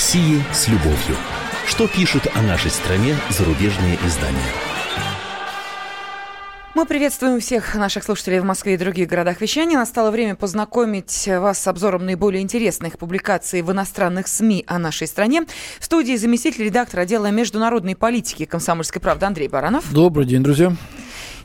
России с любовью. Что пишут о нашей стране зарубежные издания? Мы приветствуем всех наших слушателей в Москве и других городах вещания. Настало время познакомить вас с обзором наиболее интересных публикаций в иностранных СМИ о нашей стране. В студии заместитель редактора отдела международной политики «Комсомольской правды» Андрей Баранов. Добрый день, друзья.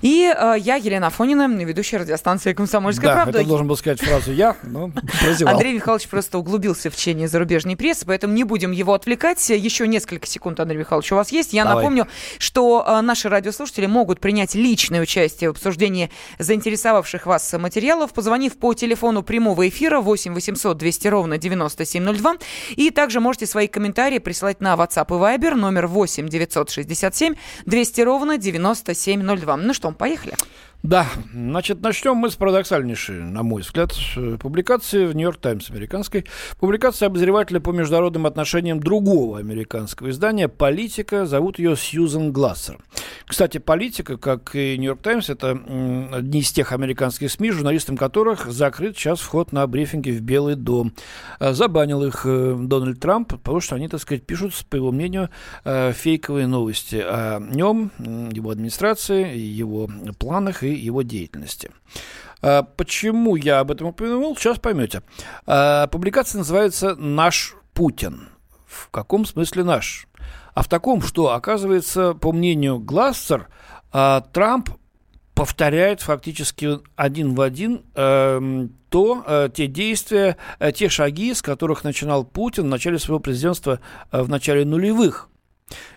И э, я, Елена Афонина, ведущая радиостанции «Комсомольская да, правда». это должен был сказать фразу «я», но прозевал. Андрей Михайлович просто углубился в чтение зарубежной прессы, поэтому не будем его отвлекать. Еще несколько секунд, Андрей Михайлович, у вас есть. Я Давай. напомню, что э, наши радиослушатели могут принять личное участие в обсуждении заинтересовавших вас материалов, позвонив по телефону прямого эфира 8 800 200 ровно 9702. И также можете свои комментарии присылать на WhatsApp и Viber номер 8 967 200 ровно 9702. Ну что, поехали. Да, значит, начнем мы с парадоксальнейшей, на мой взгляд, э, публикации в «Нью-Йорк Таймс» американской. Публикация обозревателя по международным отношениям другого американского издания «Политика». Зовут ее Сьюзен Глассер. Кстати, «Политика», как и «Нью-Йорк Таймс», это одни из тех американских СМИ, журналистам которых закрыт сейчас вход на брифинги в Белый дом. Э, Забанил их э, Дональд Трамп, потому что они, так сказать, пишут, по его мнению, фейковые новости о нем, его администрации, его планах и его деятельности. А, Почему я об этом упомянул, сейчас поймете. А, Публикация называется «Наш Путин». В каком смысле наш? А в таком, что, оказывается, по мнению Глассер, а, Трамп повторяет фактически один в один эм, то, э, те действия, э, те шаги, с которых начинал Путин в начале своего президентства э, в начале нулевых.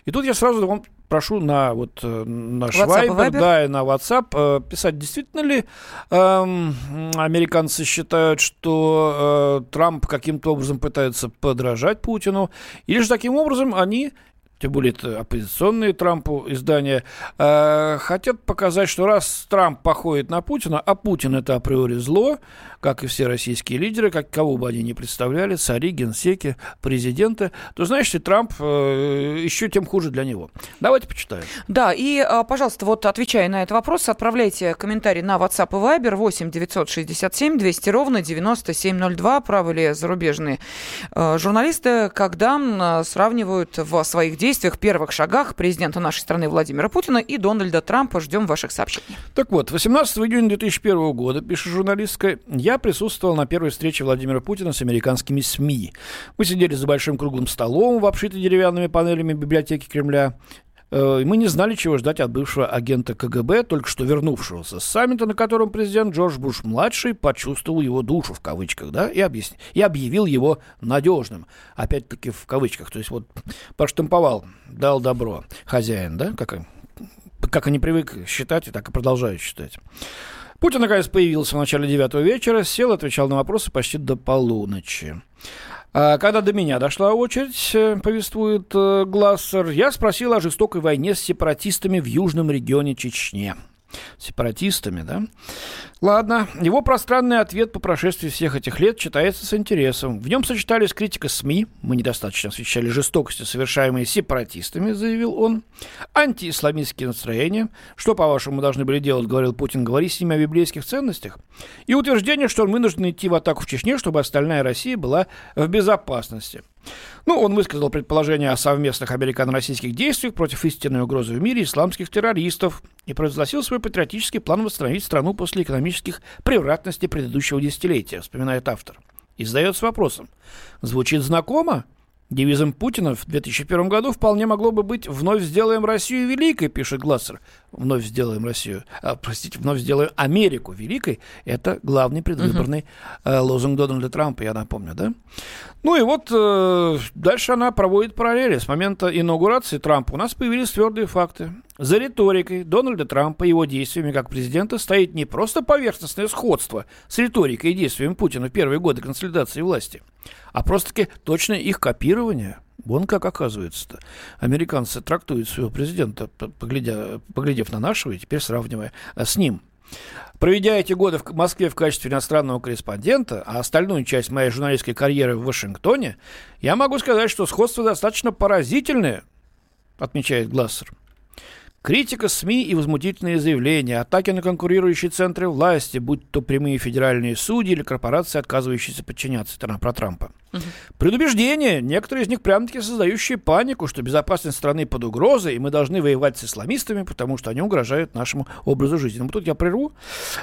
И тут я сразу вам прошу на вот э, наш WhatsApp Viber, Viber? да, и на WhatsApp э, писать, действительно ли эм, американцы считают, что э, Трамп каким-то образом пытается подражать Путину, или же таким образом они тем более это оппозиционные Трампу издания, э, хотят показать, что раз Трамп походит на Путина, а Путин это априори зло, как и все российские лидеры, как кого бы они ни представляли, цари, генсеки, президенты, то, значит, и Трамп э, еще тем хуже для него. Давайте почитаем. Да, и, а, пожалуйста, вот отвечая на этот вопрос, отправляйте комментарий на WhatsApp и Viber 8 967 200 ровно 9702. Правы ли зарубежные э, журналисты, когда сравнивают в своих действиях, первых шагах президента нашей страны Владимира Путина и Дональда Трампа? Ждем ваших сообщений. Так вот, 18 июня 2001 года, пишет журналистка, я присутствовал на первой встрече Владимира Путина с американскими СМИ. Мы сидели за большим круглым столом в обшитой деревянными панелями библиотеки Кремля. Э, Мы не знали, чего ждать от бывшего агента КГБ, только что вернувшегося с саммита, на котором президент Джордж Буш-младший почувствовал его душу, в кавычках, да, и, объясни, и объявил его надежным. Опять-таки в кавычках, то есть вот проштамповал, дал добро хозяин, да, как, как они привыкли считать, и так и продолжают считать. Путин, наконец, появился в начале девятого вечера, сел, отвечал на вопросы почти до полуночи. А когда до меня дошла очередь, э, повествует э, Глассер, я спросил о жестокой войне с сепаратистами в южном регионе Чечне. Сепаратистами, да? Ладно, его пространный ответ по прошествии всех этих лет читается с интересом. В нем сочетались критика СМИ, мы недостаточно освещали жестокости, совершаемые сепаратистами, заявил он, антиисламистские настроения, что, по-вашему, должны были делать, говорил Путин, говори с ними о библейских ценностях, и утверждение, что он вынужден идти в атаку в Чечне, чтобы остальная Россия была в безопасности. Ну, он высказал предположение о совместных американо-российских действиях против истинной угрозы в мире исламских террористов и провозгласил свой патриотический план восстановить страну после экономических превратностей предыдущего десятилетия, вспоминает автор. И задается вопросом, звучит знакомо? Девизом Путина в 2001 году вполне могло бы быть «Вновь сделаем Россию великой», пишет Глассер. «Вновь сделаем Россию», а, простите, «Вновь сделаем Америку великой» — это главный предвыборный э, лозунг Дональда Трампа, я напомню, да? Ну и вот э, дальше она проводит параллели. С момента инаугурации Трампа у нас появились твердые факты. За риторикой Дональда Трампа и его действиями как президента стоит не просто поверхностное сходство с риторикой и действиями Путина в первые годы консолидации власти, а просто-таки точное их копирование. Вон как оказывается-то. Американцы трактуют своего президента, поглядя, поглядев на нашего и теперь сравнивая э, с ним. Проведя эти годы в Москве в качестве иностранного корреспондента, а остальную часть моей журналистской карьеры в Вашингтоне, я могу сказать, что сходство достаточно поразительное, отмечает Глассер. Критика СМИ и возмутительные заявления, атаки на конкурирующие центры власти, будь то прямые федеральные судьи или корпорации, отказывающиеся подчиняться, это про Трампа. Угу. Предубеждения, некоторые из них прямо-таки создающие панику, что безопасность страны под угрозой, и мы должны воевать с исламистами, потому что они угрожают нашему образу жизни. Ну, тут я прерву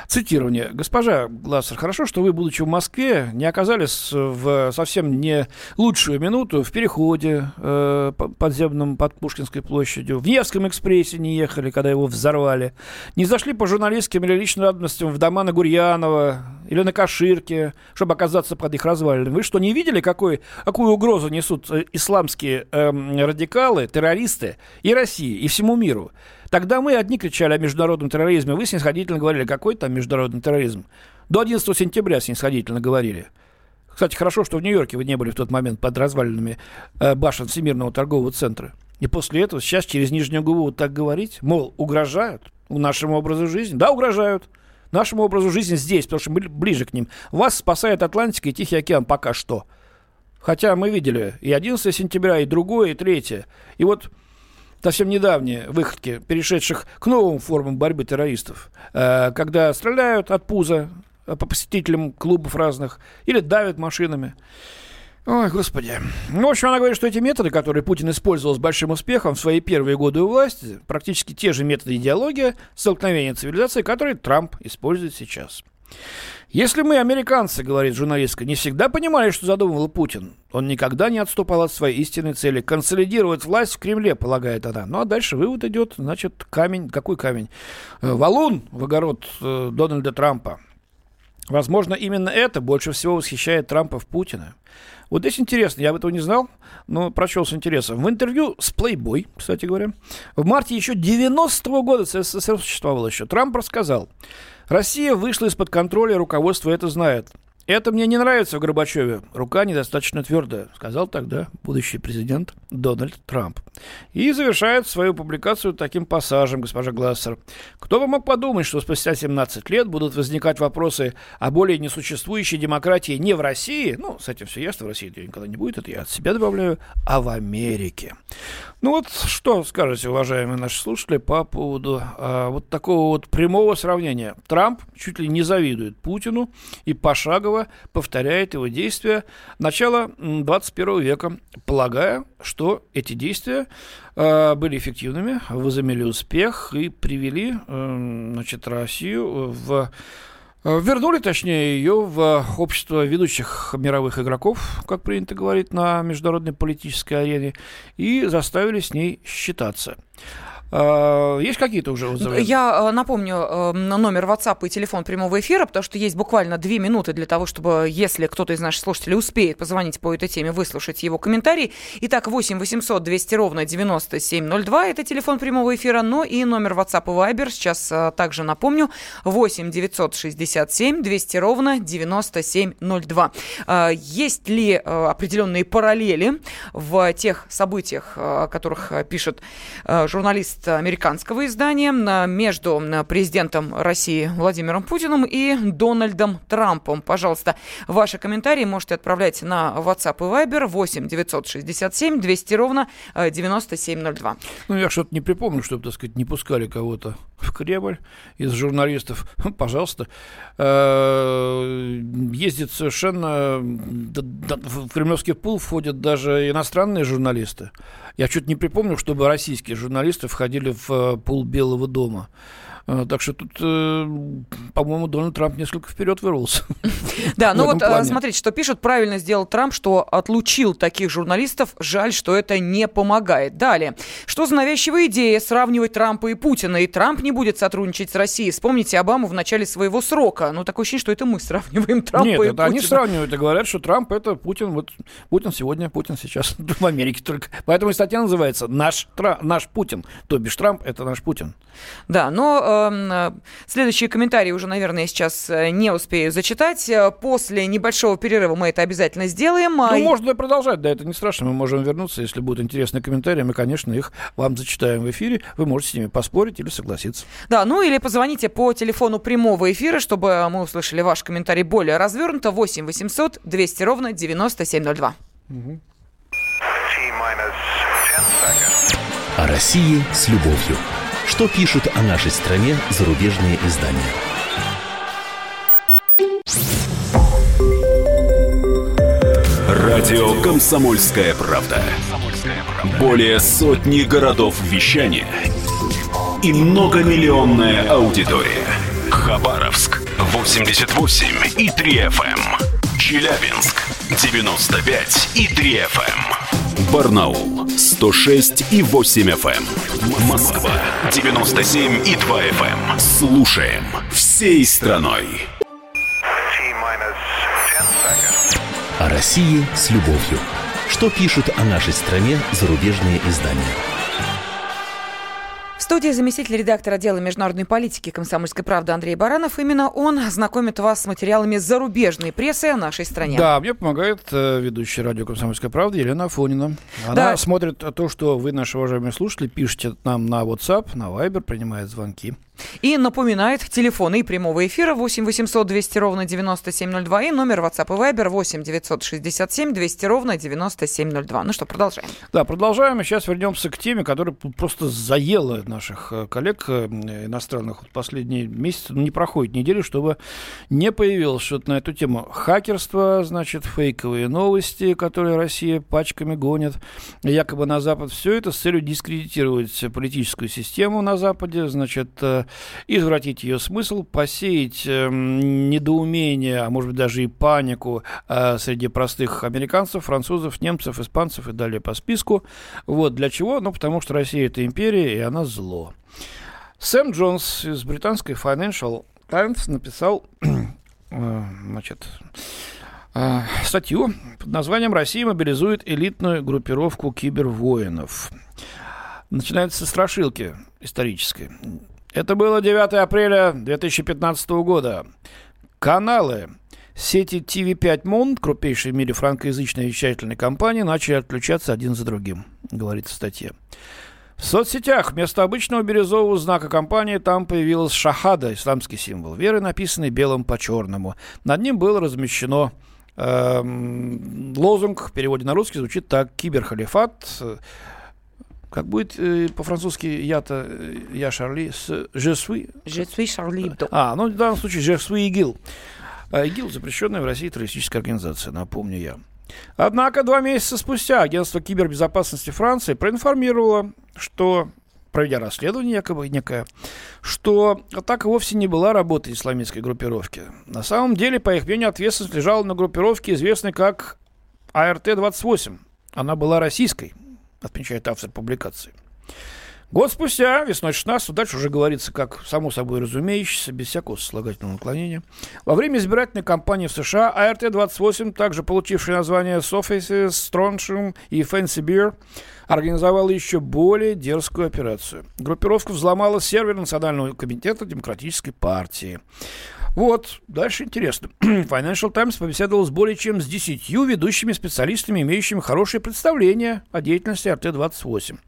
цитирование. Госпожа Глассер, хорошо, что вы, будучи в Москве, не оказались в совсем не лучшую минуту в переходе э, подземном под Пушкинской площадью, в Невском экспрессе не ехали, когда его взорвали, не зашли по журналистским или личным радостям в дома на Гурьянова или на Каширке, чтобы оказаться под их развалинами. Вы что, не видели, какой, какую угрозу несут э, исламские э, радикалы, террористы и России, и всему миру? Тогда мы одни кричали о международном терроризме, вы снисходительно говорили, какой там международный терроризм. До 11 сентября снисходительно говорили. Кстати, хорошо, что в Нью-Йорке вы не были в тот момент под развалинами э, башен Всемирного торгового центра. И после этого сейчас через нижнюю губу вот так говорить, мол, угрожают нашему образу жизни. Да, угрожают нашему образу жизни здесь, потому что мы ближе к ним. Вас спасает Атлантика и Тихий океан пока что. Хотя мы видели и 11 сентября, и другое, и третье. И вот совсем недавние выходки, перешедших к новым формам борьбы террористов, э, когда стреляют от пуза по посетителям клубов разных или давят машинами. Ой, господи. Ну, в общем, она говорит, что эти методы, которые Путин использовал с большим успехом в свои первые годы у власти, практически те же методы идеологии столкновения цивилизации, которые Трамп использует сейчас. Если мы, американцы, говорит журналистка, не всегда понимали, что задумывал Путин, он никогда не отступал от своей истинной цели – консолидировать власть в Кремле, полагает она. Ну, а дальше вывод идет, значит, камень, какой камень? Э, валун в огород э, Дональда Трампа. Возможно, именно это больше всего восхищает Трампа в Путина. Вот здесь интересно, я об этого не знал, но прочел с интересом. В интервью с Playboy, кстати говоря, в марте еще 90-го года СССР существовал еще, Трамп рассказал, Россия вышла из-под контроля, руководство это знает. Это мне не нравится в Горбачеве. Рука недостаточно твердая, сказал тогда будущий президент Дональд Трамп. И завершает свою публикацию таким пассажем, госпожа Глассер. Кто бы мог подумать, что спустя 17 лет будут возникать вопросы о более несуществующей демократии не в России, ну, с этим все ясно, в России ее никогда не будет, это я от себя добавляю, а в Америке. Ну вот что скажете, уважаемые наши слушатели, по поводу а, вот такого вот прямого сравнения. Трамп чуть ли не завидует Путину и пошагово повторяет его действия начала 21 века, полагая, что эти действия э, были эффективными, возымели успех и привели э, значит, Россию в Э, вернули, точнее, ее в общество ведущих мировых игроков, как принято говорить, на международной политической арене, и заставили с ней считаться. А, есть какие-то уже отзывы? Я э, напомню э, номер WhatsApp и телефон прямого эфира, потому что есть буквально две минуты для того, чтобы, если кто-то из наших слушателей успеет позвонить по этой теме, выслушать его комментарий. Итак, 8 800 200 ровно 9702 – это телефон прямого эфира, но и номер WhatsApp и Viber сейчас э, также напомню. 8 967 200 ровно 9702. Есть ли определенные параллели в тех событиях, о которых пишет журналист журналист американского издания между президентом России Владимиром Путиным и Дональдом Трампом. Пожалуйста, ваши комментарии можете отправлять на WhatsApp и Viber 8 967 200 ровно 9702. Э, ну, я что-то не припомню, чтобы, так сказать, не пускали кого-то в Кремль из журналистов. Пожалуйста. Э, ездит совершенно... В кремлевский пул входят даже иностранные журналисты. Я что-то не припомню, чтобы российские журналисты входили в э, пул Белого дома. Э, так что тут, э, по-моему, Дональд Трамп несколько вперед вырвался. Да, ну вот э, смотрите, что пишут, правильно сделал Трамп, что отлучил таких журналистов. Жаль, что это не помогает. Далее. Что за навязчивая идея сравнивать Трампа и Путина? И Трамп не будет сотрудничать с Россией. Вспомните Обаму в начале своего срока. Ну, такое ощущение, что это мы сравниваем Трампа Нет, и это Путина. они сравнивают и говорят, что Трамп это Путин. Вот Путин сегодня, Путин сейчас в Америке только. Поэтому и статья называется «Наш, наш Путин». То бишь Трамп это наш Путин. Да, но э, следующие комментарии уже, наверное, сейчас э, не успею зачитать. Э, после небольшого перерыва мы это обязательно сделаем. Ну, можно продолжать, да, это не страшно. Мы можем вернуться, если будут интересные комментарии. Мы, конечно, их вам зачитаем в эфире. Вы можете с ними поспорить или согласиться. Да, ну или позвоните по телефону прямого эфира, чтобы мы услышали ваш комментарий более развернуто. 8 800 200 ровно 9702. Угу. О России с любовью. Что пишут о нашей стране зарубежные издания? Радио «Комсомольская правда». Более сотни городов вещания и многомиллионная аудитория. Хабаровск 88 и 3 FM. Челябинск 95 и 3 FM. Барнаул 106 и 8 FM. Москва 97 и 2 FM. Слушаем всей страной. О России с любовью. Что пишут о нашей стране зарубежные издания? Студии заместитель редактора отдела международной политики «Комсомольской правды» Андрей Баранов. Именно он знакомит вас с материалами зарубежной прессы о нашей стране. Да, мне помогает э, ведущая радио «Комсомольская правда» Елена Афонина. Она Да. смотрит то, что вы, наши уважаемые слушатели, пишете нам на WhatsApp, на Viber, принимает звонки. И напоминает телефоны и прямого эфира 8 800 200 ровно 9702 и номер WhatsApp и Viber 8 967 200 ровно 9702. Ну что, продолжаем. Да, продолжаем. И сейчас вернемся к теме, которая просто заела наших э, коллег э, иностранных вот последние месяцы. Ну, не проходит недели, чтобы не появилось что-то на эту тему. Хакерство, значит, фейковые новости, которые Россия пачками гонит якобы на Запад. Все это с целью дискредитировать политическую систему на Западе, значит, э, извратить ее смысл, посеять эм, недоумение, а может быть даже и панику э, среди простых американцев, французов, немцев, испанцев и далее по списку. Вот для чего? Ну, потому что Россия это империя, и она зло. Сэм Джонс из британской Financial Times написал э, значит, э, статью под названием «Россия мобилизует элитную группировку кибервоинов». Начинается со страшилки исторической. Это было 9 апреля 2015 года. Каналы сети TV5 Moon, крупнейшей в мире франкоязычной вещательной компании, начали отключаться один за другим, говорится в статье. В соцсетях вместо обычного бирюзового знака компании там появилась шахада, исламский символ веры, написанный белым по черному. Над ним было размещено эм, лозунг, в переводе на русский звучит так, киберхалифат, э, как будет э, по-французски я-то, э, я Шарли, с je suis, Je suis Charlie Hebdo. а, ну в данном случае je suis ИГИЛ. А ИГИЛ запрещенная в России террористическая организация, напомню я. Однако два месяца спустя агентство кибербезопасности Франции проинформировало, что, проведя расследование якобы некое, что атака вовсе не была работой исламистской группировки. На самом деле, по их мнению, ответственность лежала на группировке, известной как АРТ-28. Она была российской, отмечает автор публикации. Год спустя, весной 16 дальше уже говорится, как само собой разумеющееся, без всякого сослагательного наклонения. Во время избирательной кампании в США АРТ-28, также получивший название Sophies, Strontium и Fancy Beer, организовала еще более дерзкую операцию. Группировка взломала сервер Национального комитета Демократической партии. Вот, дальше интересно. Financial Times побеседовал с более чем с 10 ведущими специалистами, имеющими хорошее представление о деятельности РТ-28.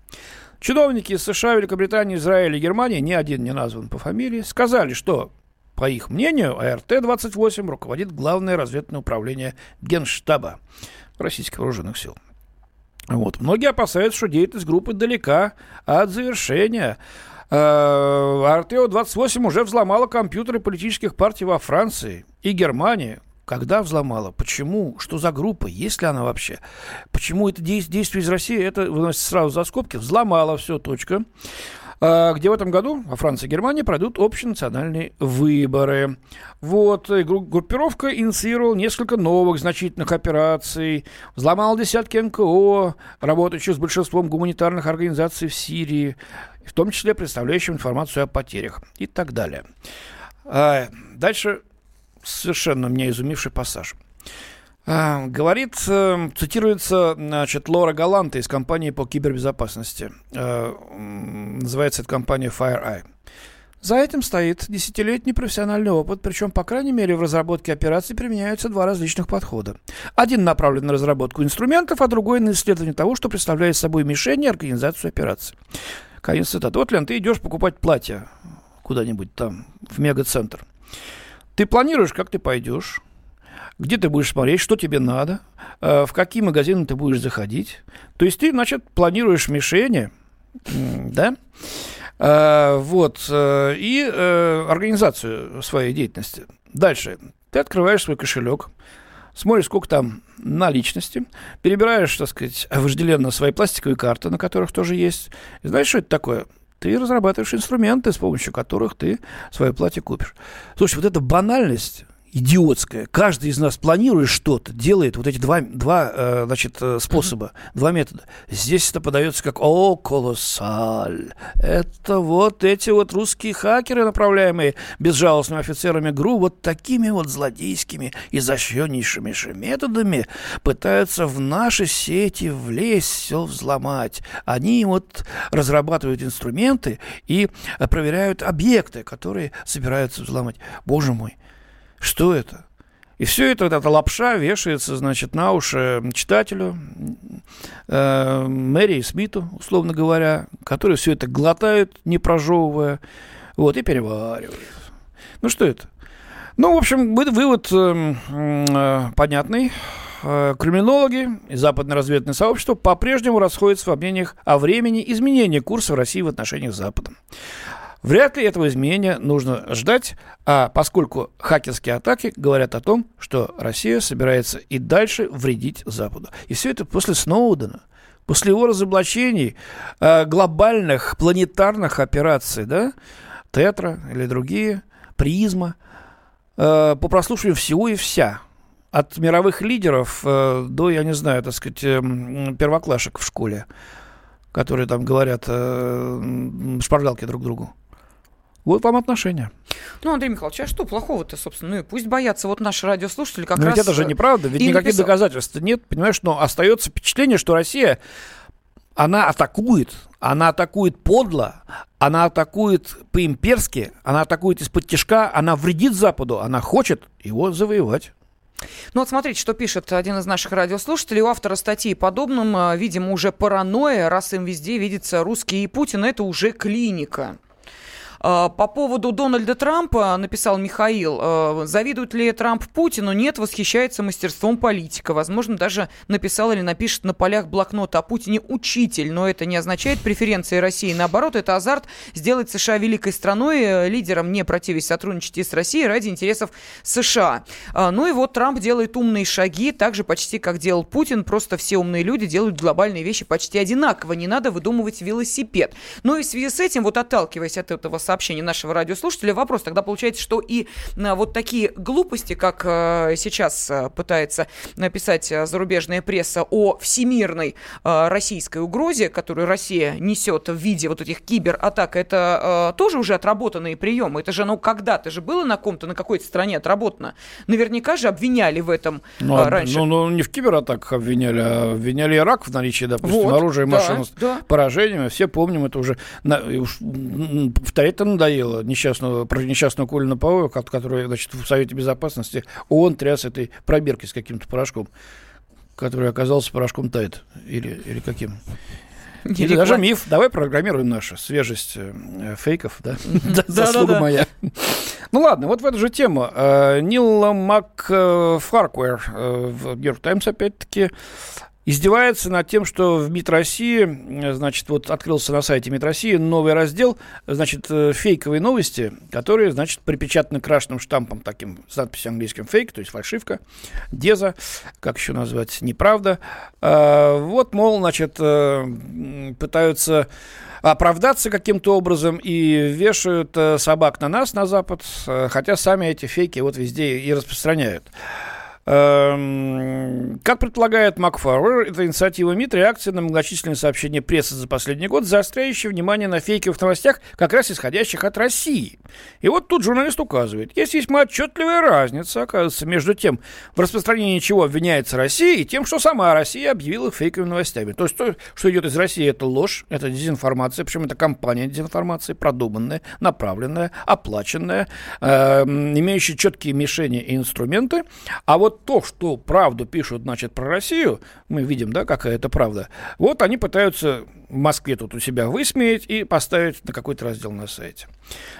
Чиновники из США, Великобритании, Израиля и Германии, ни один не назван по фамилии, сказали, что, по их мнению, АРТ-28 руководит Главное разведывательное управление Генштаба российских вооруженных сил. Вот. Многие опасаются, что деятельность группы далека от завершения. Э, РТО-28 уже взломала компьютеры политических партий во Франции и Германии. Когда взломала? Почему? Что за группа? Есть ли она вообще? Почему это дей- действие из России? Это выносится сразу за скобки. Взломала все, точка. А, где в этом году во Франции и Германии пройдут общенациональные выборы. Вот, гру- группировка инициировала несколько новых значительных операций, взломала десятки НКО, работающих с большинством гуманитарных организаций в Сирии, в том числе представляющим информацию о потерях и так далее. А, дальше совершенно меня изумивший пассаж. А, Говорит, э, цитируется, значит, Лора Галанта из компании по кибербезопасности. М, Называется эта компания FireEye. За этим стоит десятилетний профессиональный опыт, причем, по крайней мере, в разработке операций применяются два различных подхода. Один направлен на разработку инструментов, а другой на исследование того, что представляет собой мишень и организацию операций. Конец цитаты. Вот, Лен, ты идешь покупать платье куда-нибудь там, в мегацентр. Ты планируешь, как ты пойдешь, где ты будешь смотреть, что тебе надо, э, в какие магазины ты будешь заходить. То есть ты, значит, планируешь мишени, да, Э, вот, э, и организацию своей деятельности. Дальше. Ты открываешь свой кошелек, смотришь, сколько там наличности, перебираешь, так сказать, вожделенно свои пластиковые карты, на которых тоже есть. И знаешь, что это такое? Ты разрабатываешь инструменты, с помощью которых ты свое платье купишь. Слушай, вот эта банальность, идиотская. Каждый из нас планирует что-то, делает вот эти два, два э, значит, э, способа, два метода. Здесь это подается как «О, колоссаль!» Это вот эти вот русские хакеры, направляемые безжалостными офицерами ГРУ, вот такими вот злодейскими, изощреннейшими методами пытаются в наши сети влезть, все взломать. Они вот разрабатывают инструменты и проверяют объекты, которые собираются взломать. Боже мой, что это? И все это, эта лапша вешается, значит, на уши читателю, э, Мэри Смиту, условно говоря, которые все это глотают, не прожевывая, вот, и переваривают. Ну, что это? Ну, в общем, вывод э, э, понятный. Э, криминологи и западное разведывательное сообщество по-прежнему расходятся во мнениях о времени изменения курса России в отношениях с Западом. Вряд ли этого изменения нужно ждать, а поскольку хакерские атаки говорят о том, что Россия собирается и дальше вредить Западу. И все это после Сноудена, после его разоблачений э, глобальных планетарных операций, да, Тетра или другие, Призма, э, по прослушиванию всего и вся, от мировых лидеров э, до, я не знаю, так сказать, э, первоклашек в школе, которые там говорят э, шпаргалки друг другу. Вот вам отношения. Ну, Андрей Михайлович, а что плохого-то, собственно? Ну и пусть боятся вот наши радиослушатели как но раз... ведь это же неправда, ведь никаких написал. доказательств нет, понимаешь, но остается впечатление, что Россия, она атакует, она атакует подло, она атакует по-имперски, она атакует из-под тяжка, она вредит Западу, она хочет его завоевать. Ну вот смотрите, что пишет один из наших радиослушателей. У автора статьи подобным, э, видимо, уже паранойя, раз им везде видится русский и Путин, это уже клиника. А, по поводу Дональда Трампа написал Михаил, а, завидует ли Трамп Путину? Нет, восхищается мастерством политика. Возможно, даже написал или напишет на полях блокнота о Путине учитель, но это не означает преференции России. Наоборот, это азарт сделать США великой страной, э, лидером, не противясь сотрудничать с Россией ради интересов США. А, ну и вот Трамп делает умные шаги, так же почти как делал Путин, просто все умные люди делают глобальные вещи почти одинаково, не надо выдумывать велосипед. Ну и в связи с этим, вот отталкиваясь от этого сообщения нашего радиослушателя. Вопрос тогда получается, что и а, вот такие глупости, как а, сейчас а, пытается написать зарубежная пресса о всемирной российской угрозе, которую Россия несет в виде вот этих кибератак, это тоже уже отработанные приемы. Это же, ну, когда-то же было на ком-то, на какой-то стране отработано. Наверняка же обвиняли в этом ну, раньше. Ну, ну, не в кибератаках обвиняли, а обвиняли Ирак в наличии, допустим, вот, оружия и машин да, с поражениями. Все помним, это уже, на, уж, повторять это надоело несчастного, про несчастного Колина Павлова, который, значит, в Совете Безопасности ООН тряс этой пробиркой с каким-то порошком, который оказался порошком Тайт. Или, или каким? Или даже миф. Давай программируем нашу свежесть э, фейков, да? Заслуга моя. Ну ладно, вот в эту же тему. Э, Нил Макфаркуэр э, в Нью-Йорк Таймс опять-таки издевается над тем, что в МИД России, значит, вот открылся на сайте МИД России новый раздел, значит, э, фейковые новости, которые, значит, припечатаны красным штампом таким с надписью английским фейк, то есть фальшивка, деза, как еще назвать, неправда. А, вот, мол, значит, э, пытаются оправдаться каким-то образом и вешают э, собак на нас, на Запад, хотя сами эти фейки вот везде и распространяют. Эм, как предполагает Макфауэр, это инициатива МИД, реакция на многочисленные сообщения прессы за последний год, заостряющие внимание на фейковых новостях, как раз исходящих от России. И вот тут журналист указывает, есть весьма отчетливая разница, оказывается, между тем, в распространении чего обвиняется Россия, и тем, что сама Россия объявила фейковыми новостями. То есть то, что идет из России, это ложь, это дезинформация, причем это компания дезинформации, продуманная, направленная, оплаченная, э, имеющая четкие мишени и инструменты. А вот то, что правду пишут, значит, про Россию, мы видим, да, какая это правда, вот они пытаются в Москве тут у себя высмеять и поставить на какой-то раздел на сайте.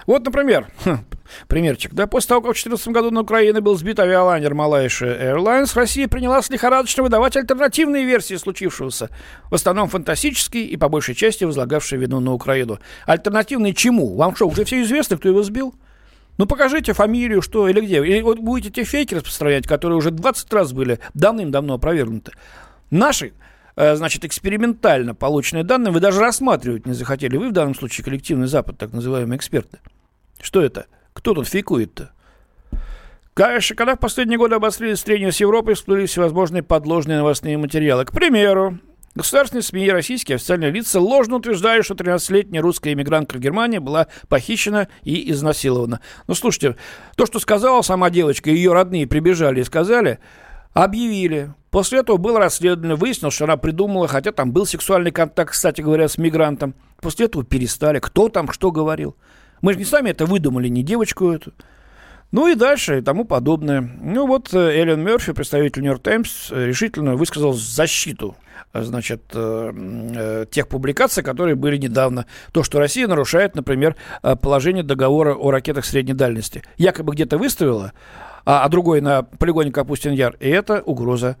Вот, например, хм, примерчик, да, после того, как в 2014 году на Украине был сбит авиалайнер Malaysia Airlines, Россия принялась лихорадочно выдавать альтернативные версии случившегося, в основном фантастические и по большей части возлагавшие вину на Украину. Альтернативные чему? Вам что, уже все известно, кто его сбил? Ну, покажите фамилию, что или где. Или вот будете те фейки распространять, которые уже 20 раз были давным-давно опровергнуты. Наши э, значит, экспериментально полученные данные вы даже рассматривать не захотели. Вы в данном случае коллективный Запад, так называемые эксперты. Что это? Кто тут фейкует-то? Конечно, когда в последние годы обострились трения с Европой, всплыли всевозможные подложные новостные материалы. К примеру, Государственные СМИ и российские официальные лица ложно утверждают, что 13-летняя русская иммигрантка в Германии была похищена и изнасилована. Ну, слушайте, то, что сказала сама девочка, ее родные прибежали и сказали, объявили. После этого было расследование, выяснилось, что она придумала, хотя там был сексуальный контакт, кстати говоря, с мигрантом. После этого перестали. Кто там что говорил? Мы же не сами это выдумали, не девочку эту. Ну и дальше и тому подобное. Ну вот э, Эллен Мерфи, представитель Нью-Йорк Таймс, решительно высказал защиту значит, э, тех публикаций, которые были недавно. То, что Россия нарушает, например, э, положение договора о ракетах средней дальности. Якобы где-то выставила, а, а другой на полигоне Капустин-Яр, и это угроза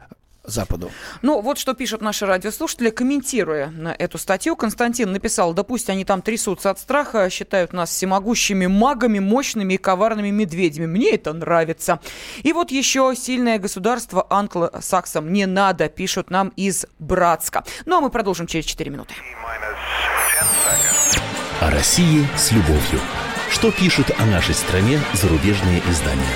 Западу. Ну, вот что пишут наши радиослушатели, комментируя на эту статью. Константин написал, да пусть они там трясутся от страха, считают нас всемогущими магами, мощными и коварными медведями. Мне это нравится. И вот еще сильное государство англосаксам не надо, пишут нам из Братска. Ну, а мы продолжим через 4 минуты. О России с любовью. Что пишут о нашей стране зарубежные издания?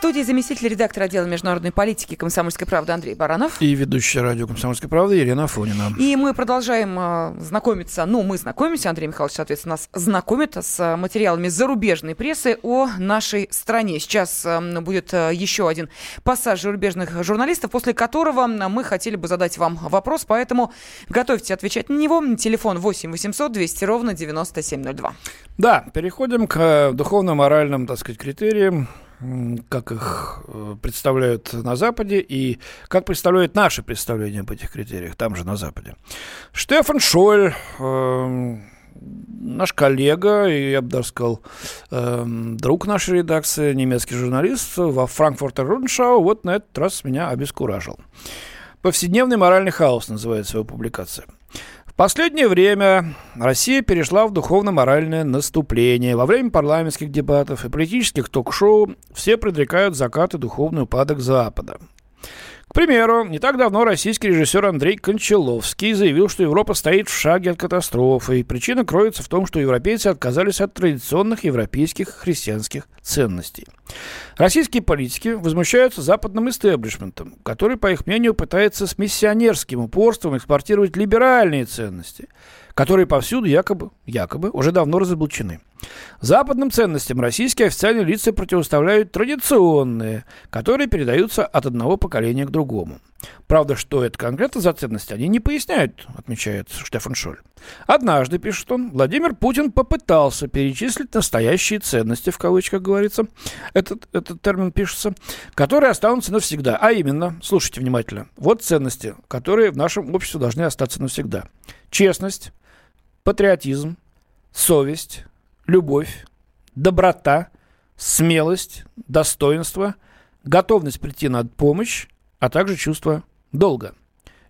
Студии заместитель редактора отдела международной политики «Комсомольской правды» Андрей Баранов. И ведущая радио «Комсомольской правды» Елена Афонина. И мы продолжаем э, знакомиться, ну, мы знакомимся, Андрей Михайлович, соответственно, нас знакомит с материалами зарубежной прессы о нашей стране. Сейчас э, будет э, еще один пассаж зарубежных журналистов, после которого мы хотели бы задать вам вопрос, поэтому готовьте отвечать на него. Телефон 8 800 200 ровно 9702. Да, переходим к духовно-моральным, так сказать, критериям как их э, представляют на Западе и как представляют наши представления об этих критериях там же на Западе. Штефан Шойль, э, наш коллега, и я бы даже сказал, э, друг нашей редакции, немецкий журналист во Франкфуртер Руншау, вот на этот раз меня обескуражил. «Повседневный моральный хаос» называется его публикация – последнее время Россия перешла в духовно-моральное наступление. Во время парламентских дебатов и политических ток-шоу все предрекают закат и духовный упадок Запада. К примеру, не так давно российский режиссер Андрей Кончаловский заявил, что Европа стоит в шаге от катастрофы, и причина кроется в том, что европейцы отказались от традиционных европейских христианских ценностей. Российские политики возмущаются западным истеблишментом, который, по их мнению, пытается с миссионерским упорством экспортировать либеральные ценности – которые повсюду якобы, якобы уже давно разоблачены. Западным ценностям российские официальные лица противоставляют традиционные, которые передаются от одного поколения к другому. Правда, что это конкретно за ценности, они не поясняют, отмечает Штефан Шоль. Однажды, пишет он, Владимир Путин попытался перечислить настоящие ценности, в кавычках говорится, этот, этот термин пишется, которые останутся навсегда. А именно, слушайте внимательно, вот ценности, которые в нашем обществе должны остаться навсегда. Честность, патриотизм, совесть, любовь, доброта, смелость, достоинство, готовность прийти на помощь, а также чувство долга.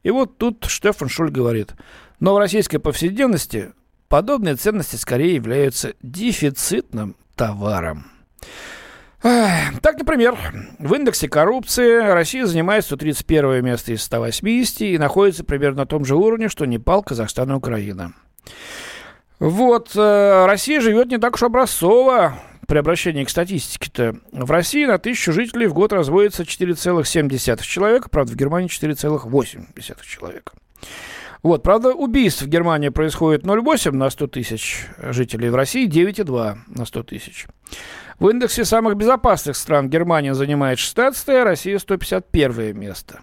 И вот тут Штефан Шуль говорит, но в российской повседневности подобные ценности скорее являются дефицитным товаром. Так, например, в индексе коррупции Россия занимает 131 место из 180 и находится примерно на том же уровне, что Непал, Казахстан и Украина. Вот, э, Россия живет не так уж образцово при обращении к статистике-то. В России на тысячу жителей в год разводится 4,7 человека, правда, в Германии 4,8 человека. Вот, правда, убийств в Германии происходит 0,8 на 100 тысяч жителей, в России 9,2 на 100 тысяч. В индексе самых безопасных стран Германия занимает 16 а Россия 151 место.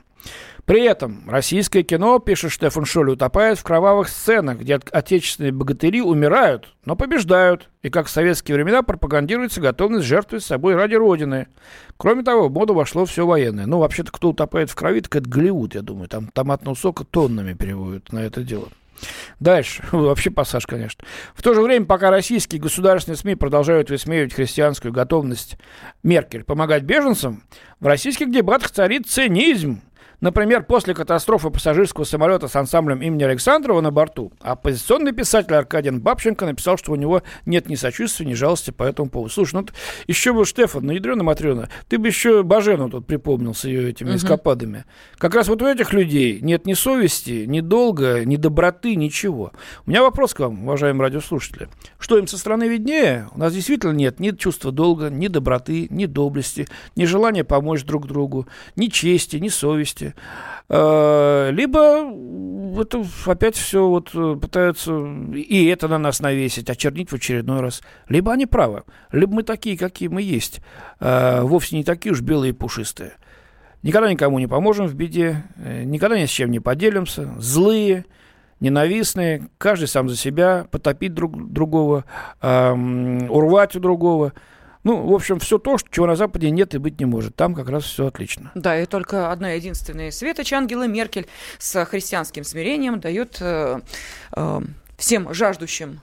При этом российское кино, пишет Штефан Шоль, утопает в кровавых сценах, где отечественные богатыри умирают, но побеждают, и как в советские времена пропагандируется готовность жертвовать собой ради Родины. Кроме того, в моду вошло все военное. Ну, вообще-то, кто утопает в крови, так это Голливуд, я думаю. Там томатного сока тоннами переводят на это дело. Дальше. Вообще пассаж, конечно. В то же время, пока российские государственные СМИ продолжают высмеивать христианскую готовность Меркель помогать беженцам, в российских дебатах царит цинизм. Например, после катастрофы пассажирского самолета с ансамблем имени Александрова на борту, оппозиционный писатель Аркадий Бабченко написал, что у него нет ни сочувствия, ни жалости по этому поводу. Слушай, ну еще бы, Штефан, ну ядрена Матрена, ты бы еще Бажену тут припомнил с ее этими uh-huh. эскападами. Как раз вот у этих людей нет ни совести, ни долга, ни доброты, ничего. У меня вопрос к вам, уважаемые радиослушатели. Что им со стороны виднее? У нас действительно нет ни чувства долга, ни доброты, ни доблести, ни желания помочь друг другу, ни чести, ни совести власти, э, либо это опять все вот э, пытаются и это на нас навесить, очернить в очередной раз. Либо они правы, либо мы такие, какие мы есть, э, вовсе не такие уж белые и пушистые. Никогда никому не поможем в беде, никогда ни с чем не поделимся, злые, ненавистные, каждый сам за себя, потопить друг другого, урвать у другого – ну, в общем, все то, чего на Западе нет и быть не может. Там как раз все отлично. Да, и только одна единственная светоч Ангела Меркель с христианским смирением дает э, э, всем жаждущим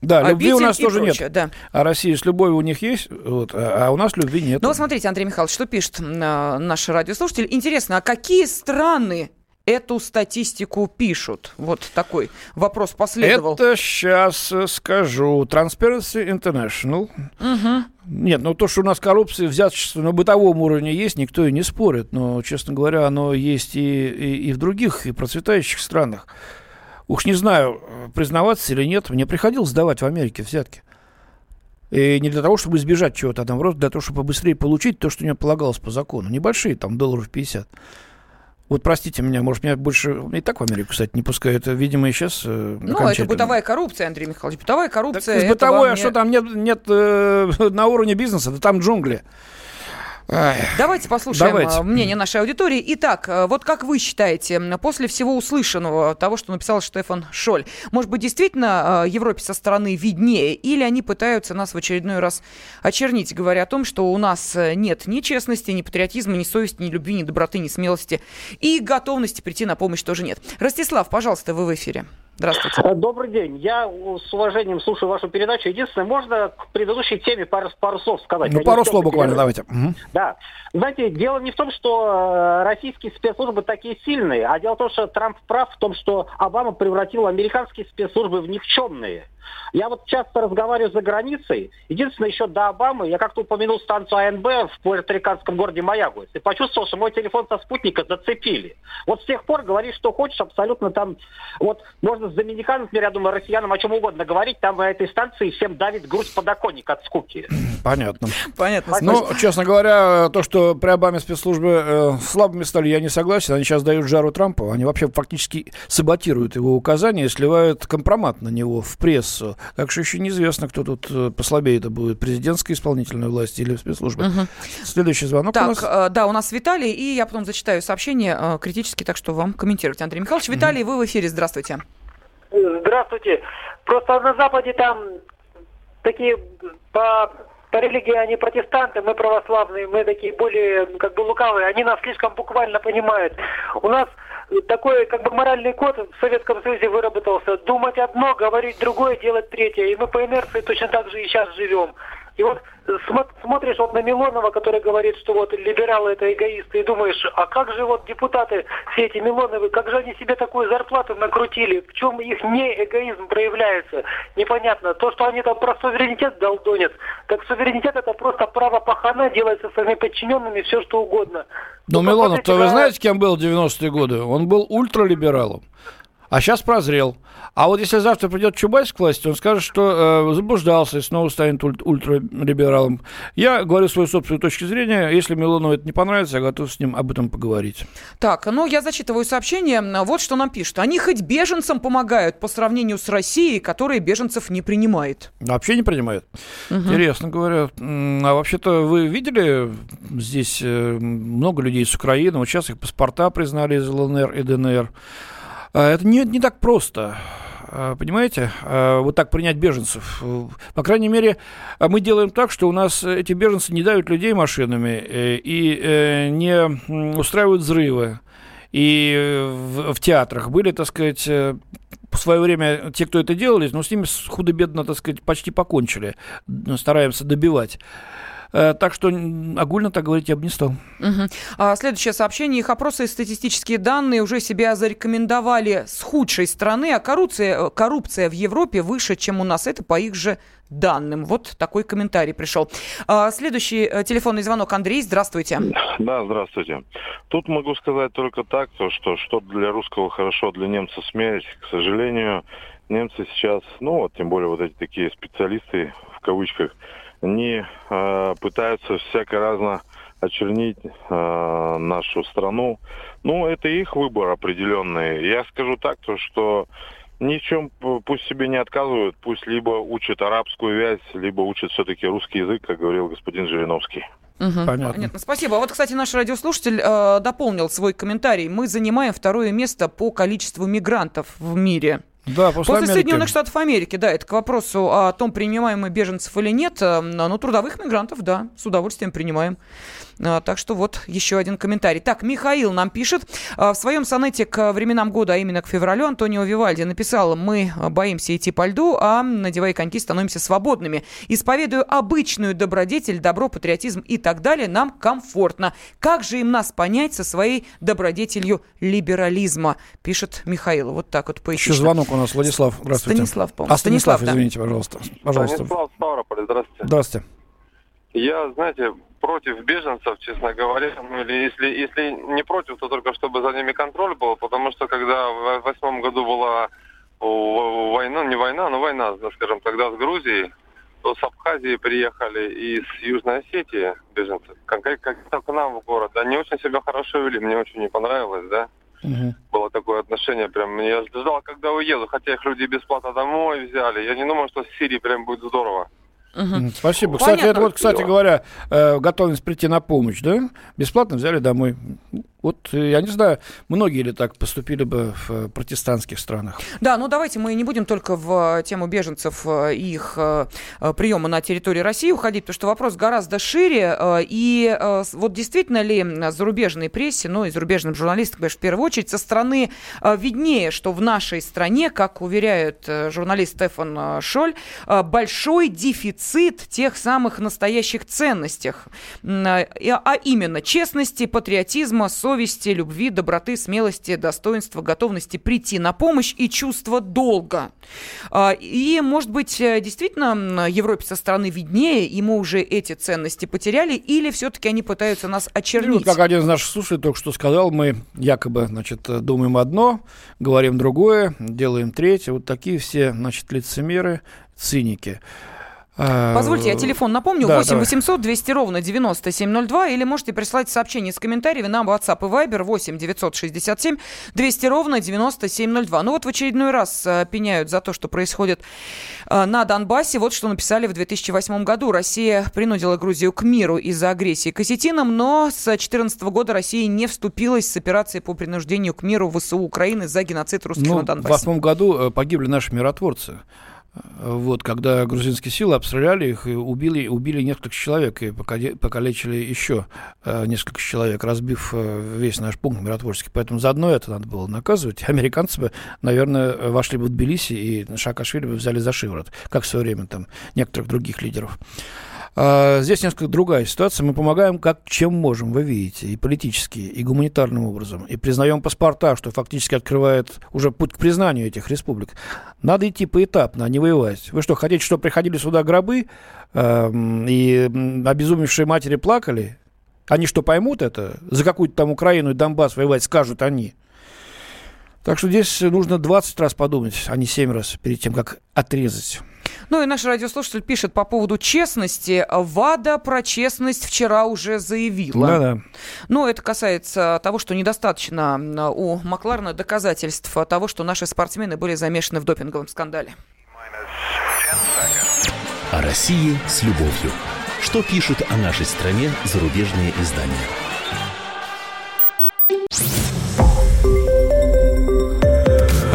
да, Обитель любви у нас тоже прочее, нет. Да. А Россия с любовью у них есть, вот, а, а у нас любви нет. Ну, смотрите, Андрей Михайлович, что пишет э, наш радиослушатель. Интересно, а какие страны эту статистику пишут? Вот такой вопрос последовал. Это сейчас э, скажу. Transparency International. Угу. Нет, ну то, что у нас коррупция, взяточество на бытовом уровне есть, никто и не спорит. Но, честно говоря, оно есть и, и, и в других, и процветающих странах. Уж не знаю, признаваться или нет, мне приходилось сдавать в Америке взятки. И не для того, чтобы избежать чего-то, а наоборот, для того, чтобы побыстрее получить то, что мне полагалось по закону. Небольшие, там, долларов 50. Вот простите меня, может, меня больше... И так в Америку, кстати, не пускают. Видимо, и сейчас э, Ну, это бытовая коррупция, Андрей Михайлович. Бытовая коррупция... Так, бытовой, а что там нет, нет э, на уровне бизнеса? Да там джунгли. Давайте послушаем Давайте. Э, мнение нашей аудитории. Итак, э, вот как вы считаете, после всего услышанного, того, что написал Штефан Шоль, может быть, действительно э, Европе со стороны виднее, или они пытаются нас в очередной раз очернить, говоря о том, что у нас нет ни честности, ни патриотизма, ни совести, ни любви, ни доброты, ни смелости, и готовности прийти на помощь тоже нет. Ростислав, пожалуйста, вы в эфире. Здравствуйте. Э, добрый день. Я с уважением слушаю вашу передачу. Единственное, можно к предыдущей теме пару, пару слов сказать? Ну, пару слов буквально, давайте. Да. Знаете, дело не в том, что э, российские спецслужбы такие сильные, а дело в том, что Трамп прав в том, что Обама превратил американские спецслужбы в никчемные. Я вот часто разговариваю за границей. Единственное, еще до Обамы я как-то упомянул станцию АНБ в пуэрториканском городе Маягуэс и почувствовал, что мой телефон со спутника зацепили. Вот с тех пор говори, что хочешь, абсолютно там... Вот можно с Доминиканом, например, я думаю, россиянам о чем угодно говорить, там на этой станции всем давит грудь подоконник от скуки. Понятно. Понятно. Ну, честно говоря, то, что при Обаме спецслужбы э, слабыми стали, я не согласен. Они сейчас дают жару Трампу. Они вообще фактически саботируют его указания и сливают компромат на него в прессу прессу. Так что еще неизвестно, кто тут э, послабее это будет, президентская исполнительная власть или спецслужбы. Угу. Следующий звонок так, у нас. Э, да, у нас Виталий, и я потом зачитаю сообщение э, критически, так что вам комментировать, Андрей Михайлович. Виталий, угу. вы в эфире, здравствуйте. Здравствуйте. Просто на Западе там такие по по религии они протестанты, мы православные, мы такие более как бы лукавые, они нас слишком буквально понимают. У нас такой как бы моральный код в Советском Союзе выработался. Думать одно, говорить другое, делать третье. И мы по инерции точно так же и сейчас живем. И вот смотришь вот на Милонова, который говорит, что вот либералы это эгоисты, и думаешь, а как же вот депутаты, все эти Милоновы, как же они себе такую зарплату накрутили? В чем их не эгоизм проявляется? Непонятно. То, что они там про суверенитет долдонят, так суверенитет это просто право пахана делать со своими подчиненными все, что угодно. Но ну, Милонов, то вы знаете, кем был в 90-е годы? Он был ультралибералом. А сейчас прозрел. А вот если завтра придет Чубайс к власти, он скажет, что э, заблуждался и снова станет уль- ультралибералом. Я говорю свою собственную точку зрения. Если Милону это не понравится, я готов с ним об этом поговорить. Так, ну я зачитываю сообщение. Вот что нам пишут. Они хоть беженцам помогают по сравнению с Россией, которая беженцев не принимает. Вообще не принимают. Интересно говоря. А вообще-то вы видели здесь э, много людей с Украины? Вот сейчас их паспорта признали из ЛНР и ДНР. А Это не, не так просто. А, Понимаете, А, вот так принять беженцев. По крайней мере, мы делаем так, что у нас эти беженцы не давят людей машинами э, и э, не устраивают взрывы. И в, в театрах были, так сказать, э, в свое время те, кто это делали, но с ними худо-бедно, так сказать, почти покончили. Стараемся добивать. Э, Так что огульно так говорить я бы не стал. Мгм. А, следующее сообщение. Их опросы и статистические данные уже себя зарекомендовали с худшей стороны, а коррупция, э, коррупция в Европе выше, чем у нас. Это по их же данным. Вот такой комментарий пришел. А, следующий э, телефонный звонок. Андрей, здравствуйте. Да, здравствуйте. Тут могу сказать только так, то, что что для русского хорошо, для немца смерть. К сожалению, немцы сейчас, ну вот тем более вот эти такие специалисты в кавычках, они э, пытаются всяко разно очернить э, нашу страну. Ну, это их выбор определенный. Я скажу так, то, что ни в чем пусть себе не отказывают, пусть либо учат арабскую вязь, либо учат все-таки русский язык, как говорил господин Жириновский. Мгм. Понятно. Спасибо. А Вот, кстати, наш радиослушатель э, дополнил свой комментарий. Мы занимаем второе место по количеству мигрантов в мире. Да, после, После Америки. Соединенных Штатов Америки, да, это к вопросу о том, принимаем мы беженцев или нет. Э, Ну, трудовых мигрантов, да, с удовольствием принимаем. А, Так что вот еще один комментарий. Так, Михаил нам пишет. А, В своем сонете к временам года, а именно к февралю, Антонио Вивальди написал, мы боимся идти по льду, а надевая коньки, становимся свободными. Исповедую обычную добродетель, добро, патриотизм и так далее, нам комфортно. Как же им нас понять со своей добродетелью либерализма, пишет Михаил. Вот так вот Еще поэтично. звонок у нас, Владислав. Здравствуйте. Станислав, по-моему. А, Станислав, Станислав, да. извините, пожалуйста. Пожалуйста. Станислав Ставрополь, здравствуйте. Здравствуйте. Я, знаете, против беженцев, честно говоря. Ну, или если, если не против, то только чтобы за ними контроль был, потому что когда в восьмом году была война, не война, но война, да, скажем, тогда с Грузией, то с Абхазии приехали и с Южной Осетии беженцы, как, как, как к нам в город. Они очень себя хорошо вели, мне очень не понравилось, да. Мгм. Было такое отношение, прям, я ждал, когда уеду, хотя их люди бесплатно домой взяли. Я не думал, что в Сирии прям будет здорово. М, Спасибо. Кстати, Понятно. это вот, кстати говоря, э, готовность прийти на помощь, да? Бесплатно взяли домой. Вот, э, я не знаю, многие ли так поступили бы в э, протестантских странах. Да, ну давайте мы не будем только в э, тему беженцев и их приема на территории России уходить, потому что вопрос гораздо шире. И вот действительно ли зарубежной прессе, ну и зарубежным журналистам, конечно, в первую очередь, со стороны виднее, что в нашей стране, как уверяет журналист Стефан Шоль, большой дефицит тех самых настоящих ценностях, а именно честности, патриотизма, совести, любви, доброты, смелости, достоинства, готовности прийти на помощь и чувство долга. А, И, может быть, э, действительно Европе со стороны виднее, и мы уже эти ценности потеряли, или все-таки они пытаются нас вот очернить? как один из наших слушателей только что сказал, мы якобы, значит, думаем одно, говорим другое, делаем третье. Вот такие все, значит, лицемеры, циники. А, Позвольте, я телефон напомню. Да, 8 давай. 800 200 ровно 9702. Или можете прислать сообщение с комментариями на WhatsApp и Viber 8 967 200 ровно 9702. Ну вот в очередной раз э, пеняют за то, что происходит э, на Донбассе. Вот что написали в 2008 году. Россия принудила Грузию к миру из-за агрессии к осетинам, но с 2014 года Россия не вступилась с операцией по принуждению к миру ВСУ Украины за геноцид русских Ну, на в Донбассе. восьмом году э, погибли наши миротворцы. Вот, когда грузинские силы обстреляли их и убили, убили несколько человек и покалечили еще э, несколько человек, разбив э, весь наш пункт миротворческий. Поэтому заодно это надо было наказывать. Американцы бы, наверное, вошли бы в Тбилиси и Шакашвили бы взяли за шиворот, как в свое время там некоторых других лидеров. А, Здесь несколько другая ситуация. Мы помогаем как чем можем, вы видите, и политически, и гуманитарным образом, и признаем паспорта, что фактически открывает уже путь к признанию этих республик. Надо идти поэтапно, а не воевать. Вы что, хотите, чтобы приходили сюда гробы, эм, и обезумевшие матери плакали? Они что, поймут это? За какую-то там Украину и Донбасс воевать скажут они. Так что здесь нужно 20 раз подумать, а не 7 раз перед тем, как отрезать. Ну и наш радиослушатель пишет по поводу честности. ВАДА про честность вчера уже заявила. Да-да. Но это касается того, что недостаточно у Макларна доказательств того, что наши спортсмены были замешаны в допинговом скандале. О России с любовью. Что пишут о нашей стране зарубежные издания?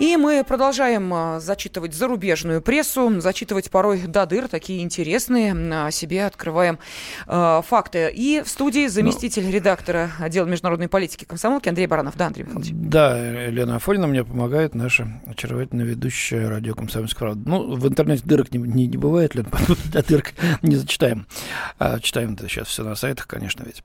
И мы продолжаем а, зачитывать зарубежную прессу, зачитывать порой до дыр, такие интересные, о себе открываем э, факты. И в студии заместитель ну, редактора отдела международной политики комсомолки Андрей Баранов. Да, Андрей Михайлович? Да, Лена Афонина мне помогает, наша очаровательная ведущая радио «Комсомольская правда». Ну, в интернете дырок не, не, не бывает, Лена, до дырок не зачитаем. А, читаем это сейчас все на сайтах, конечно, ведь.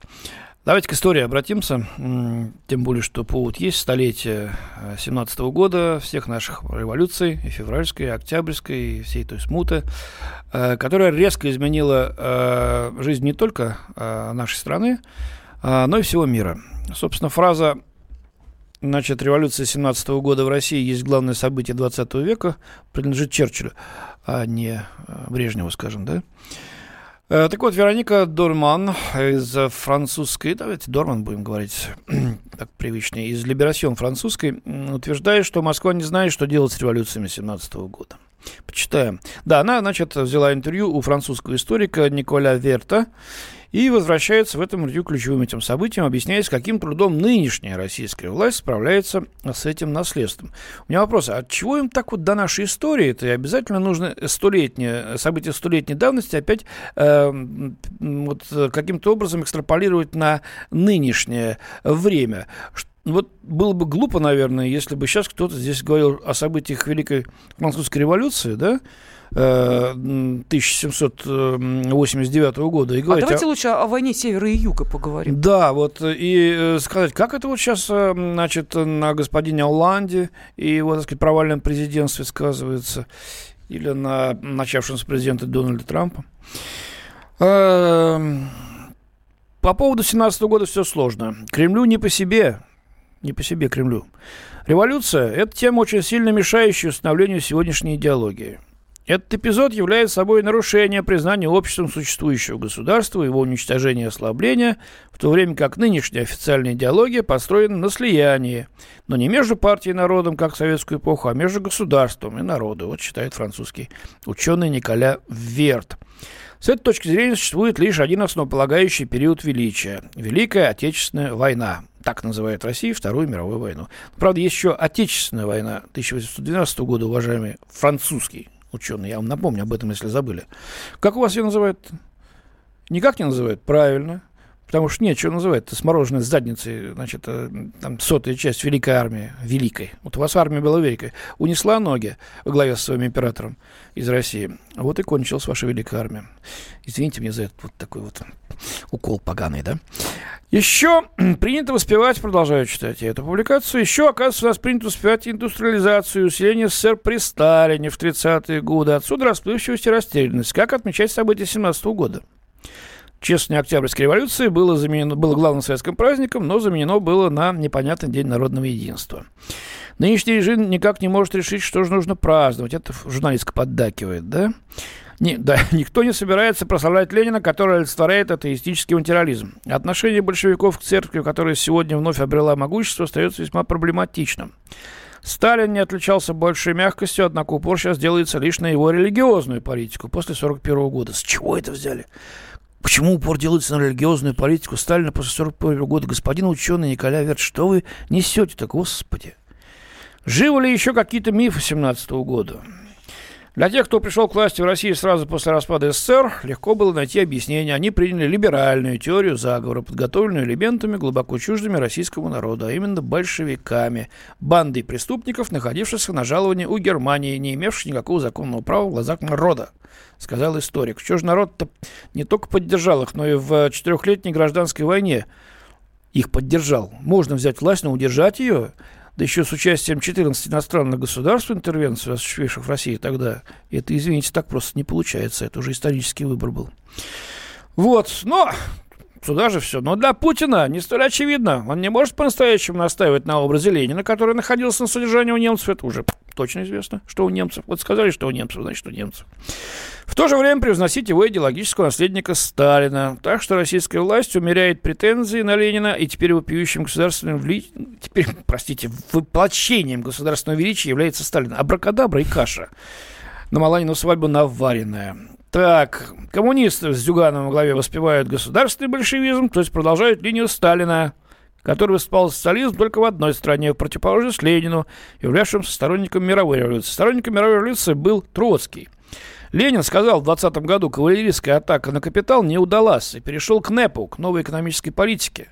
Давайте к истории обратимся, тем более, что повод есть, столетие 17 -го года, всех наших революций, и февральской, и октябрьской, и всей той смуты, э, которая резко изменила э, жизнь не только э, нашей страны, но и всего мира. Собственно, фраза Значит, революция 17 -го года в России есть главное событие 20 века, принадлежит Черчиллю, а не Брежневу, скажем, да? Э, так вот, Вероника Дорман из французской, давайте Дорман будем говорить так привычнее, из Либерасьон французской, утверждает, что Москва не знает, что делать с революциями 17 года. Почитаем. Да, она, значит, взяла интервью у французского историка Николя Верта и возвращается в этом интервью ключевым этим событием, объясняя, с каким трудом нынешняя российская власть справляется с этим наследством. У меня вопрос, а чего им так вот до нашей истории это обязательно нужно столетнее, события столетней давности опять э, вот каким-то образом экстраполировать на нынешнее время? вот было бы глупо, наверное, если бы сейчас кто-то здесь говорил о событиях Великой Французской революции, да, 1789 года. И а говорить, а давайте а... лучше о войне севера и юга поговорим. Да, вот, и э, сказать, как это вот сейчас, э, значит, на господине Оланде и его, так сказать, провальном президентстве сказывается, или на начавшемся президента Дональда Трампа. Эм, по поводу 17 года все сложно. Кремлю не по себе, не по себе Кремлю. Революция – это тема, очень сильно мешающая установлению сегодняшней идеологии. Этот эпизод является собой нарушение признания обществом существующего государства, его уничтожение и ослабление, в то время как нынешняя официальная идеология построена на слиянии, но не между партией и народом, как в советскую эпоху, а между государством и народом, вот считает французский ученый Николя Верт. С этой точки зрения существует лишь один основополагающий период величия – Великая Отечественная война. Так называет Россия Вторую мировую войну. Правда, есть еще Отечественная война 1812 года, уважаемый французский ученый. Я вам напомню об этом, если забыли. Как у вас ее называют? Никак не называют? Правильно. Потому что нет, что называют, это смороженной с задницей, значит, э, там сотая часть Великой армии, Великой. Вот у вас армия была великая. Унесла ноги во главе с своим императором из России. Вот и кончилась ваша Великая армия. Извините мне за этот вот такой вот укол поганый, да? Еще принято воспевать, продолжаю читать я эту публикацию, еще, оказывается, у нас принято воспевать индустриализацию, усиление СССР при Сталине в 30-е годы. Отсюда расплывчивость и растерянность. Как отмечать события 17 -го года? Честная Октябрьской революции было, заменено, было главным советским праздником, но заменено было на непонятный День народного единства. Нынешний режим никак не может решить, что же нужно праздновать. Это журналистка поддакивает, да? Не, да, никто не собирается прославлять Ленина, который олицетворяет атеистический материализм. Отношение большевиков к церкви, которая сегодня вновь обрела могущество, остается весьма проблематичным. Сталин не отличался большей мягкостью, однако упор сейчас делается лишь на его религиозную политику после 1941 года. С чего это взяли? Почему упор делается на религиозную политику Сталина после 1941 года? Господин ученый Николя Верт, что вы несете-то, господи? Живы ли еще какие-то мифы 17 года? Для тех, кто пришел к власти в России сразу после распада СССР, легко было найти объяснение. Они приняли либеральную теорию заговора, подготовленную элементами, глубоко чуждыми российскому народу, а именно большевиками, бандой преступников, находившихся на жаловании у Германии, не имевших никакого законного права в глазах народа, сказал историк. Что же народ-то не только поддержал их, но и в четырехлетней гражданской войне их поддержал. Можно взять власть, но удержать ее да еще с участием 14 иностранных государств интервенцию, осуществивших в России тогда, это, извините, так просто не получается. Это уже исторический выбор был. Вот, но Сюда же все. Но для Путина не столь очевидно. Он не может по-настоящему настаивать на образе Ленина, который находился на содержании у немцев. Это уже точно известно, что у немцев. Вот сказали, что у немцев, значит, у немцев. В то же время превозносить его идеологического наследника Сталина. Так что российская власть умеряет претензии на Ленина и теперь вопиющим государственным вли... теперь, простите, воплощением государственного величия является Сталин. Абракадабра и каша. На Маланину свадьбу наваренная. Так, коммунисты с Зюгановым во главе воспевают государственный большевизм, то есть продолжают линию Сталина, который выступал социализм только в одной стране, в противоположность Ленину, являвшимся сторонником мировой революции. Сторонником мировой революции был Троцкий. Ленин сказал в 20 году, кавалерийская атака на капитал не удалась и перешел к НЭПу, к новой экономической политике,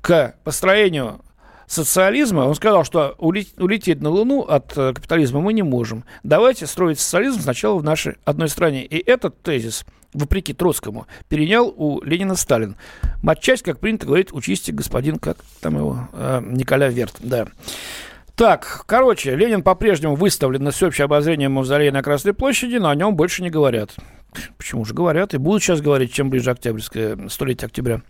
к построению социализма, он сказал, что улететь на Луну от э, капитализма мы не можем. Давайте строить социализм сначала в нашей одной стране. И этот тезис, вопреки Троцкому, перенял у Ленина Сталин. Матчасть, как принято говорить, учисти господин, как там его, э, Николя Верт, да. Так, короче, Ленин по-прежнему выставлен на всеобщее обозрение мавзолея на Красной площади, но о нем больше не говорят. Почему же говорят? И будут сейчас говорить, чем ближе октябрьское, столетие октября.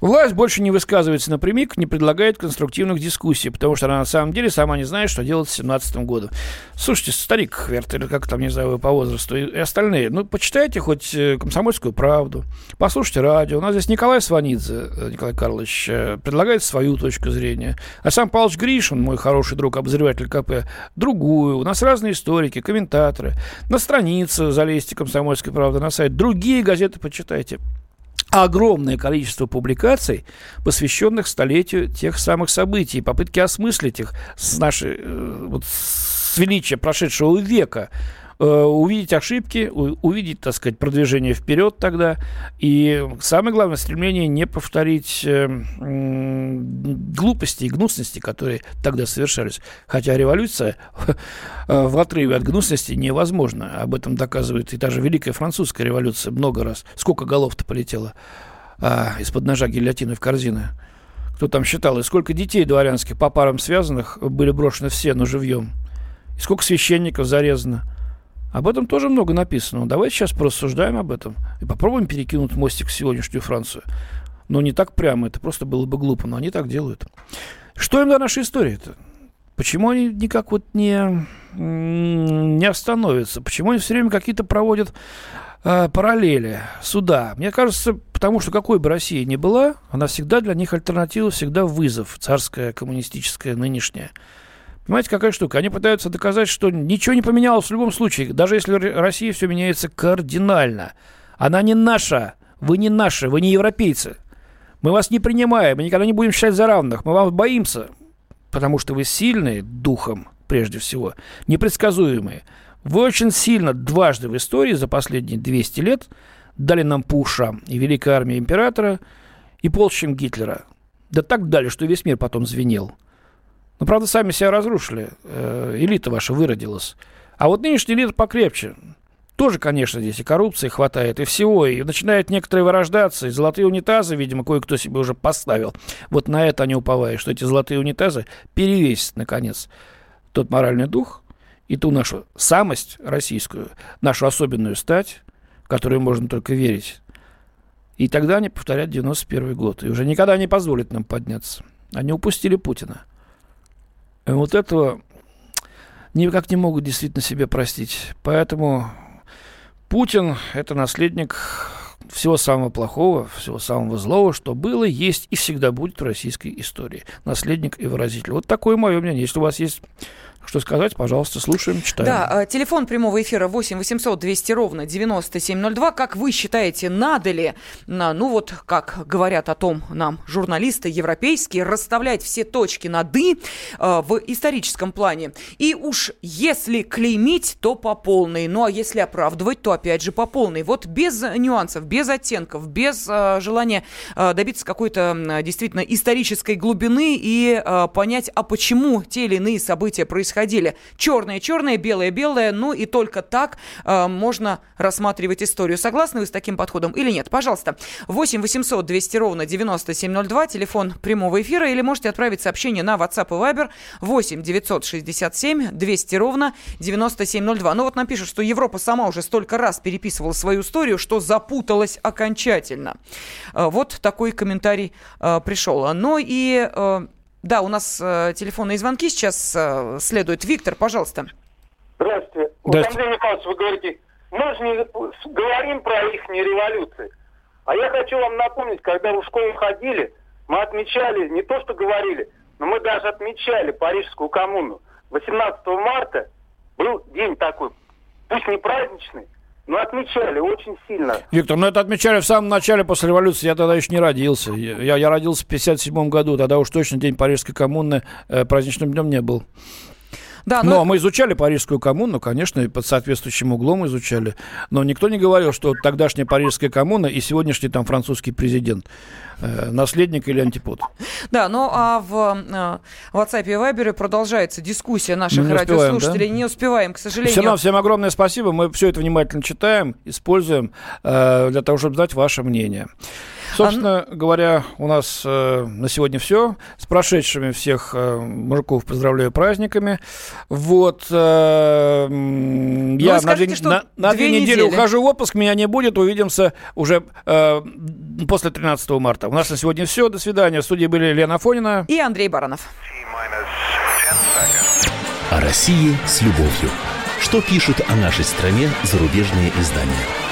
Власть больше не высказывается напрямик, не предлагает конструктивных дискуссий, потому что она на самом деле сама не знает, что делать с 17 году. Слушайте, старик Верт, или как там, не знаю, вы по возрасту, и остальные, ну, почитайте хоть э, «Комсомольскую правду», послушайте радио. У нас здесь Николай Сванидзе, э, Николай Карлович, э, предлагает свою точку зрения. А сам Павлович Гришин, мой хороший друг, обозреватель КП, другую. У нас разные историки, комментаторы. На странице залезьте «Комсомольской правда, на сайт. Другие газеты почитайте. Огромное количество публикаций, посвященных столетию тех самых событий, попытки осмыслить их с нашей, э, вот, с величия прошедшего века, увидеть ошибки, увидеть, так сказать, продвижение вперед тогда. И самое главное, стремление не повторить э, глупости и гнусности, которые тогда совершались. Хотя революция э, в отрыве от гнусности невозможна. Об этом доказывает и та же Великая Французская революция много раз. Сколько голов-то полетело а, из-под ножа гильотины в корзины. Кто там считал, и сколько детей дворянских по парам связанных были брошены все, но живьем. И сколько священников зарезано. Об этом тоже много написано. Давайте сейчас порассуждаем об этом и попробуем перекинуть мостик в сегодняшнюю Францию. Но не так прямо, это просто было бы глупо, но они так делают. Что им до нашей истории-то? Почему они никак вот не, не остановятся? Почему они все время какие-то проводят э, параллели суда? Мне кажется, потому что какой бы Россия ни была, она всегда для них альтернатива, всегда вызов, царская, коммунистическая, нынешняя. Понимаете, какая штука? Они пытаются доказать, что ничего не поменялось в любом случае, даже если Россия все меняется кардинально. Она не наша, вы не наши, вы не европейцы. Мы вас не принимаем, мы никогда не будем считать за равных, мы вас боимся, потому что вы сильные духом, прежде всего, непредсказуемые. Вы очень сильно дважды в истории за последние 200 лет дали нам по ушам и Великая армия императора, и полчищем Гитлера. Да так дали, что весь мир потом звенел – но, правда, сами себя разрушили. Э, элита ваша выродилась. А вот нынешняя элита покрепче. Тоже, конечно, здесь и коррупции хватает, и всего. И начинают некоторые вырождаться. И золотые унитазы, видимо, кое-кто себе уже поставил. Вот на это они уповают, что эти золотые унитазы перевесят, наконец, тот моральный дух и ту нашу самость российскую, нашу особенную стать, в которую можно только верить. И тогда они повторят 91 год. И уже никогда не позволят нам подняться. Они упустили Путина. И вот этого никак не могут действительно себе простить. Поэтому Путин – это наследник всего самого плохого, всего самого злого, что было, есть и всегда будет в российской истории. Наследник и выразитель. Вот такое мое мнение. Если у вас есть что сказать, пожалуйста, слушаем, читаем. Да, э, телефон прямого эфира 8 800 200 ровно 9702. Как вы считаете, надо ли, ну вот, как говорят о том нам журналисты европейские, расставлять все точки над «и» э, в историческом плане? И уж если клеймить, то по полной. Ну а если оправдывать, то опять же по полной. Вот без нюансов, без оттенков, без э, желания добиться какой-то действительно исторической глубины и понять, а почему те или иные события происходят происходили. Черное-черное, белое-белое, ну и только так э, можно рассматривать историю. Согласны вы с таким подходом или нет? Пожалуйста, 8 800 200 ровно 9702, телефон прямого эфира, или можете отправить сообщение на WhatsApp и Viber 8 967 200 ровно 9702. Ну вот нам пишут, что Европа сама уже столько раз переписывала свою историю, что запуталась окончательно. Э, вот такой комментарий э, пришел. Ну и э, да, у нас э, телефонные звонки сейчас э, следует. Виктор, пожалуйста. Здравствуйте. Вот, Андрей Михайлович, вы говорите, мы же не говорим про их революции. А я хочу вам напомнить, когда вы в школу ходили, мы отмечали, не то что говорили, но мы даже отмечали Парижскую коммуну. 18 марта был день такой, пусть не праздничный, ну, отмечали очень сильно. Виктор, ну это отмечали в самом начале после революции. Я тогда еще не родился. Я, я родился в 57 году. Тогда уж точно День Парижской коммуны э, праздничным днем не был. Да, но... но мы изучали Парижскую коммуну, конечно, и под соответствующим углом изучали. Но никто не говорил, что тогдашняя Парижская коммуна и сегодняшний там французский президент э, наследник или антипод. Да, ну а в э, WhatsApp и Viber продолжается дискуссия наших радиослушателей. да? Не успеваем, к сожалению. Все равно всем огромное спасибо. Мы все это внимательно читаем, используем э, для того, чтобы знать ваше мнение. Собственно а... говоря, у нас э, на сегодня все. С прошедшими всех э, мужиков поздравляю праздниками. Вот. Э, ну, я скажите, на, на, на две, две недели, недели ухожу в отпуск, меня не будет. Увидимся уже э, после 13 марта. У нас на сегодня все. До свидания. В студии были Лена Фонина и Андрей Баранов. О России с любовью. Что пишут о нашей стране зарубежные издания?